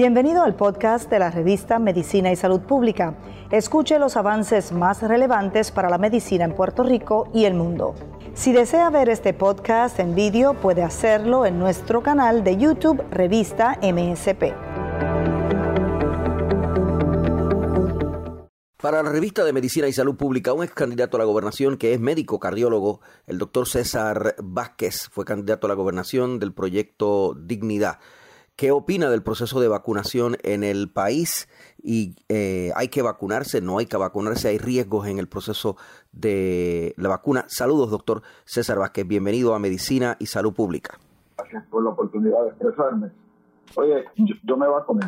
Bienvenido al podcast de la revista Medicina y Salud Pública. Escuche los avances más relevantes para la medicina en Puerto Rico y el mundo. Si desea ver este podcast en vídeo, puede hacerlo en nuestro canal de YouTube Revista MSP. Para la revista de Medicina y Salud Pública, un ex candidato a la gobernación que es médico cardiólogo, el doctor César Vázquez, fue candidato a la gobernación del proyecto Dignidad. ¿Qué opina del proceso de vacunación en el país? ¿Y eh, hay que vacunarse? ¿No hay que vacunarse? ¿Hay riesgos en el proceso de la vacuna? Saludos, doctor César Vázquez. Bienvenido a Medicina y Salud Pública. Gracias por la oportunidad de expresarme. Oye, yo, me vacuné.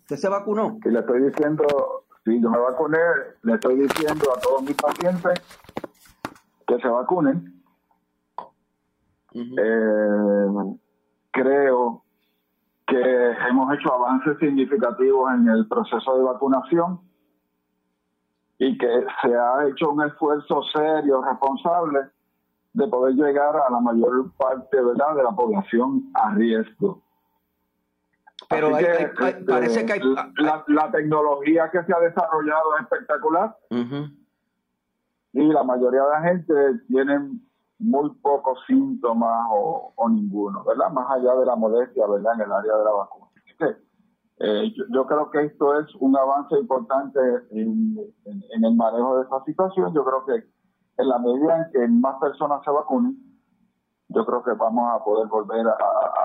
¿Usted se vacunó? Y le estoy diciendo, sí, yo me vacuné, le estoy diciendo a todos mis pacientes que se vacunen. Eh, creo que hemos hecho avances significativos en el proceso de vacunación y que se ha hecho un esfuerzo serio, responsable, de poder llegar a la mayor parte ¿verdad? de la población a riesgo. Pero este, parece que hay... La, tecnología que se ha desarrollado es espectacular y la mayoría de la gente tiene muy pocos síntomas o, ninguno, ¿verdad? Más allá de la molestia, ¿verdad? En el área de la vacuna. Eh, yo, creo que esto es un avance importante en, el manejo de esa situación. Yo creo que en la medida en que más personas se vacunen, yo creo que vamos a poder volver a,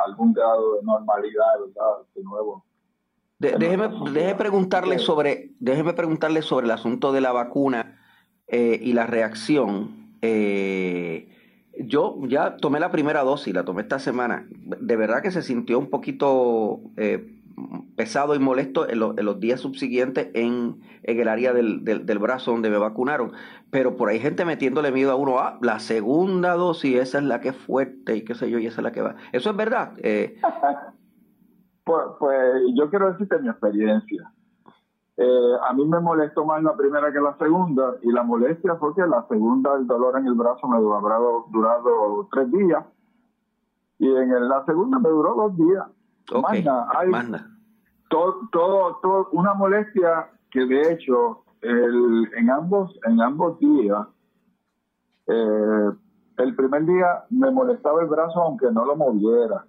algún grado de normalidad, ¿verdad? De nuevo. déjeme, déjeme preguntarle sobre, déjeme preguntarle sobre el asunto de la vacuna eh, y la reacción. Eh, yo ya tomé la primera dosis, la tomé esta semana. De verdad que se sintió un poquito eh, pesado y molesto en, los días subsiguientes en, el área del, brazo donde me vacunaron. Pero por ahí gente metiéndole miedo a uno, ah, la segunda dosis, esa es la que es fuerte y qué sé yo, y esa es la que va. Eso es verdad. Eh, pues, pues yo quiero decirte mi experiencia. Eh, a mí me molestó más la primera que la segunda y la molestia fue que la segunda, el dolor en el brazo me habrá durado tres días y en la segunda me duró dos días. manda, Todo, todo, una molestia que de hecho el, en ambos en ambos días eh, el primer día me molestaba el brazo aunque no lo moviera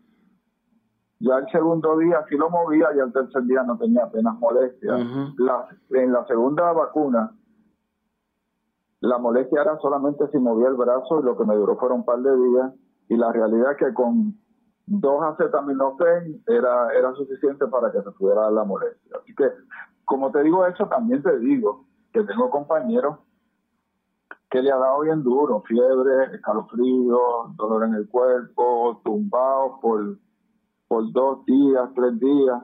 ya el segundo día sí lo movía y el tercer día no tenía apenas molestia. en la segunda vacuna, la molestia era solamente si movía el brazo y lo que me duró fueron un par de días. Y la realidad es que con dos acetaminofén era, era suficiente para que se pudiera dar la molestia. Así que, como te digo eso, también te digo que tengo compañeros que le ha dado bien duro, fiebre, escalofrío, dolor en el cuerpo, tumbados por por dos días, tres días.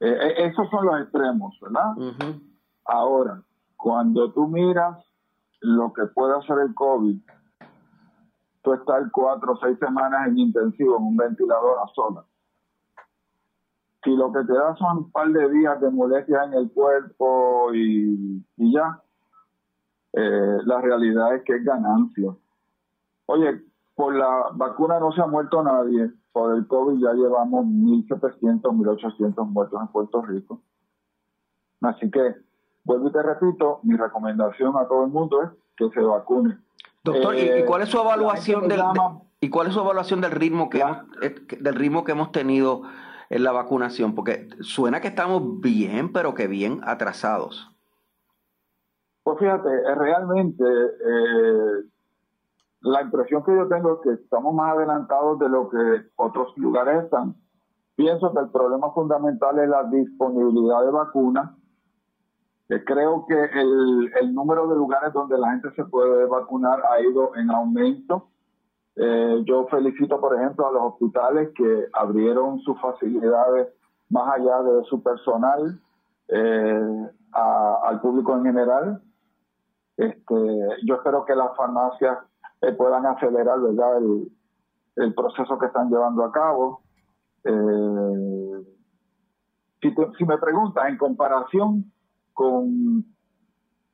Eh, eh, esos son los extremos, ¿verdad? Ahora, cuando tú miras lo que puede hacer el COVID, tú estás cuatro o seis semanas en intensivo en un ventilador a sola. Si lo que te da son un par de días de molestia en el cuerpo y, ya, eh, la realidad es que es ganancia. Oye, por la vacuna no se ha muerto nadie, por el COVID ya llevamos 1.700, 1.800 muertos en Puerto Rico. Así que, vuelvo y te repito, mi recomendación a todo el mundo es que se vacune. Doctor, ¿y eh, cuál es su evaluación del y cuál es su evaluación del ritmo que hemos, eh, del ritmo que hemos tenido en la vacunación? Porque suena que estamos bien, pero que bien atrasados. Pues fíjate, eh, realmente la impresión que yo tengo es que estamos más adelantados de lo que otros lugares están. Pienso que el problema fundamental es la disponibilidad de vacunas. Creo que el, el, número de lugares donde la gente se puede vacunar ha ido en aumento. Eh, yo felicito, por ejemplo, a los hospitales que abrieron sus facilidades más allá de su personal eh, al público en general. Este, yo espero que las farmacias puedan acelerar ¿verdad? El, proceso que están llevando a cabo. Eh, si, si me preguntas, en comparación con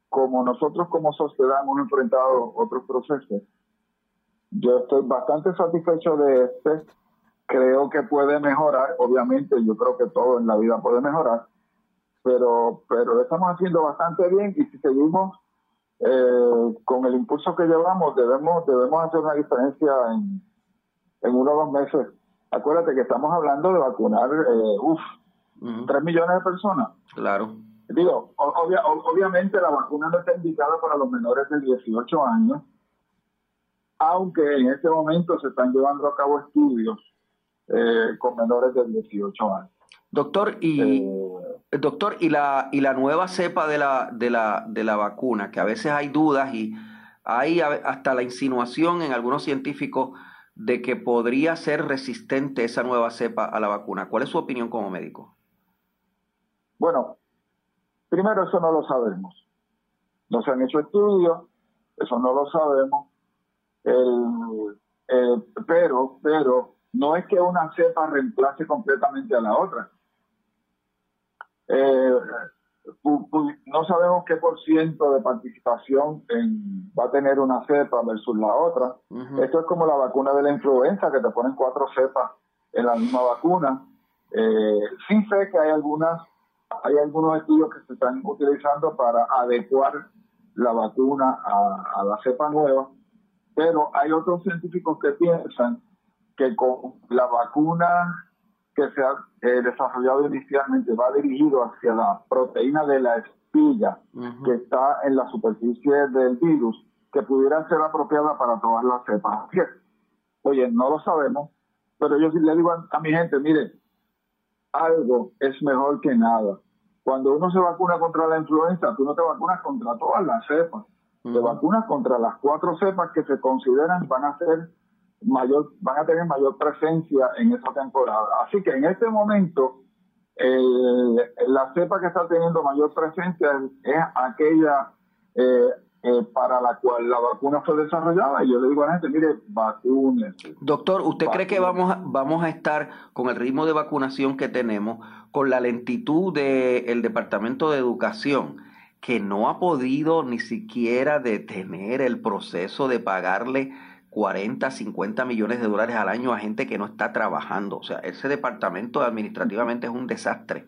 como nosotros como sociedad hemos enfrentado otros procesos, yo estoy bastante satisfecho de este. creo que puede mejorar, obviamente yo creo que todo en la vida puede mejorar, pero, pero estamos haciendo bastante bien y si seguimos eh, con el impulso que llevamos, debemos, debemos hacer una diferencia en, en uno o dos meses. Acuérdate que estamos hablando de vacunar, eh, uff, tres millones de personas. Claro. Digo, obviamente la vacuna no está indicada para los menores de 18 años, aunque en este momento se están llevando a cabo estudios eh, con menores de 18 años. Doctor, y eh, doctor, y la y la nueva cepa de la de la de la vacuna, que a veces hay dudas y hay hasta la insinuación en algunos científicos de que podría ser resistente esa nueva cepa a la vacuna. ¿Cuál es su opinión como médico? Bueno, primero eso no lo sabemos. No se han hecho estudios, eso no lo sabemos. pero, pero no es que una cepa reemplace completamente a la otra. Eh, no sabemos qué por ciento de participación va a tener una cepa versus la otra. Esto es como la vacuna de la influenza, que te ponen cuatro cepas en la misma vacuna. Eh, sí sé que hay algunas hay algunos estudios que se están utilizando para adecuar la vacuna a, la cepa nueva, pero hay otros científicos que piensan que con la vacuna que se ha eh, desarrollado inicialmente va dirigido hacia la proteína de la espilla que está en la superficie del virus, que pudiera ser apropiada para todas las cepas. Oye, no lo sabemos, pero yo sí le digo a mi gente, mire, algo es mejor que nada. Cuando uno se vacuna contra la influenza, tú no te vacunas contra todas las cepas, te vacunas contra las cuatro cepas que se consideran van a ser mayor, van a tener mayor presencia en esa temporada. Así que en este momento, la cepa que está teniendo mayor presencia es, aquella eh, eh, para la cual la vacuna fue desarrollada. Y yo le digo a la gente, mire, vacúnese. Doctor, ¿usted cree que vamos a, vamos a estar con el ritmo de vacunación que tenemos, con la lentitud del Departamento de Educación, que no ha podido ni siquiera detener el proceso de pagarle 40, 50 millones de dólares al año a gente que no está trabajando? O sea, ese departamento administrativamente es un desastre.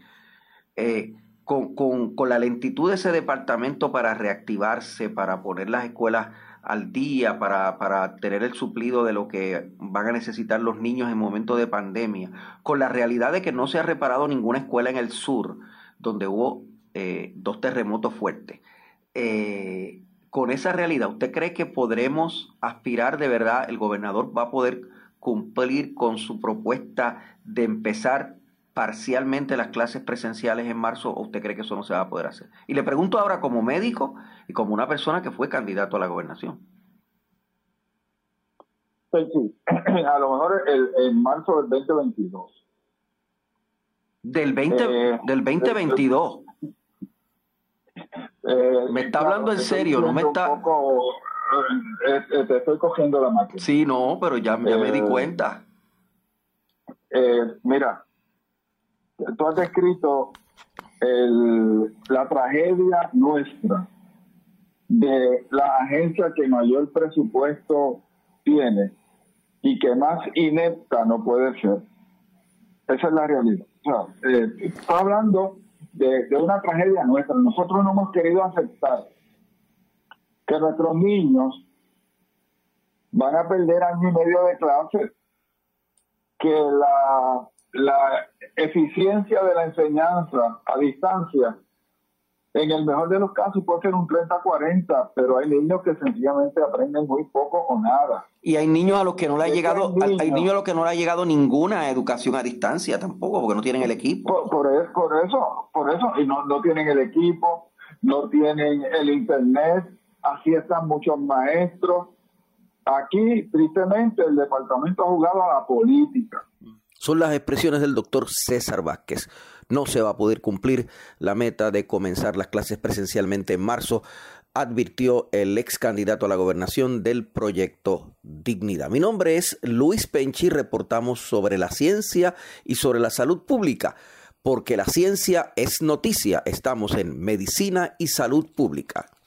Eh, con, con, con, la lentitud de ese departamento para reactivarse, para poner las escuelas al día, para, para, tener el suplido de lo que van a necesitar los niños en momentos de pandemia, con la realidad de que no se ha reparado ninguna escuela en el sur, donde hubo eh, dos terremotos fuertes. Eh, con esa realidad, ¿usted cree que podremos aspirar de verdad, el gobernador va a poder cumplir con su propuesta de empezar parcialmente las clases presenciales en marzo o usted cree que eso no se va a poder hacer? Y le pregunto ahora como médico y como una persona que fue candidato a la gobernación. Sí, sí. A lo mejor en marzo del 2022. Del, 20, eh, del 2022. Eh, me está hablando en serio, no me está... Eh, te estoy cogiendo la máquina. Sí, no, pero ya, ya me di cuenta. mira, tú has descrito el, la tragedia nuestra de la agencia que mayor presupuesto tiene y que más inepta no puede ser. Esa es la realidad. O sea, eh, está hablando de, una tragedia nuestra. Nosotros no hemos querido aceptar que nuestros niños van a perder año y medio de clase, que la la eficiencia de la enseñanza a distancia, en el mejor de los casos puede ser un 30-40, pero hay niños que sencillamente aprenden muy poco o nada. Y hay niños a los que no le ha llegado, hay niños, a los que no le ha llegado ninguna educación a distancia tampoco, porque no tienen el equipo. Por, e, por, eso, por eso, y no, no tienen el equipo, no tienen el internet, así están muchos maestros. Aquí, tristemente, el departamento ha jugado a la política son las expresiones del doctor César Vázquez. No se va a poder cumplir la meta de comenzar las clases presencialmente en marzo, advirtió el ex candidato a la gobernación del proyecto Dignidad. Mi nombre es Luis Penchi, reportamos sobre la ciencia y sobre la salud pública, porque la ciencia es noticia. Estamos en Medicina y Salud Pública.